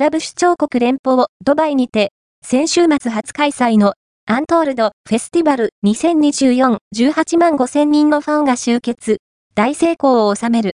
ラブ首長国連邦ドバイにて、先週末初開催のアントールドフェスティバル2024 18万5千人のファンが集結、大成功を収める。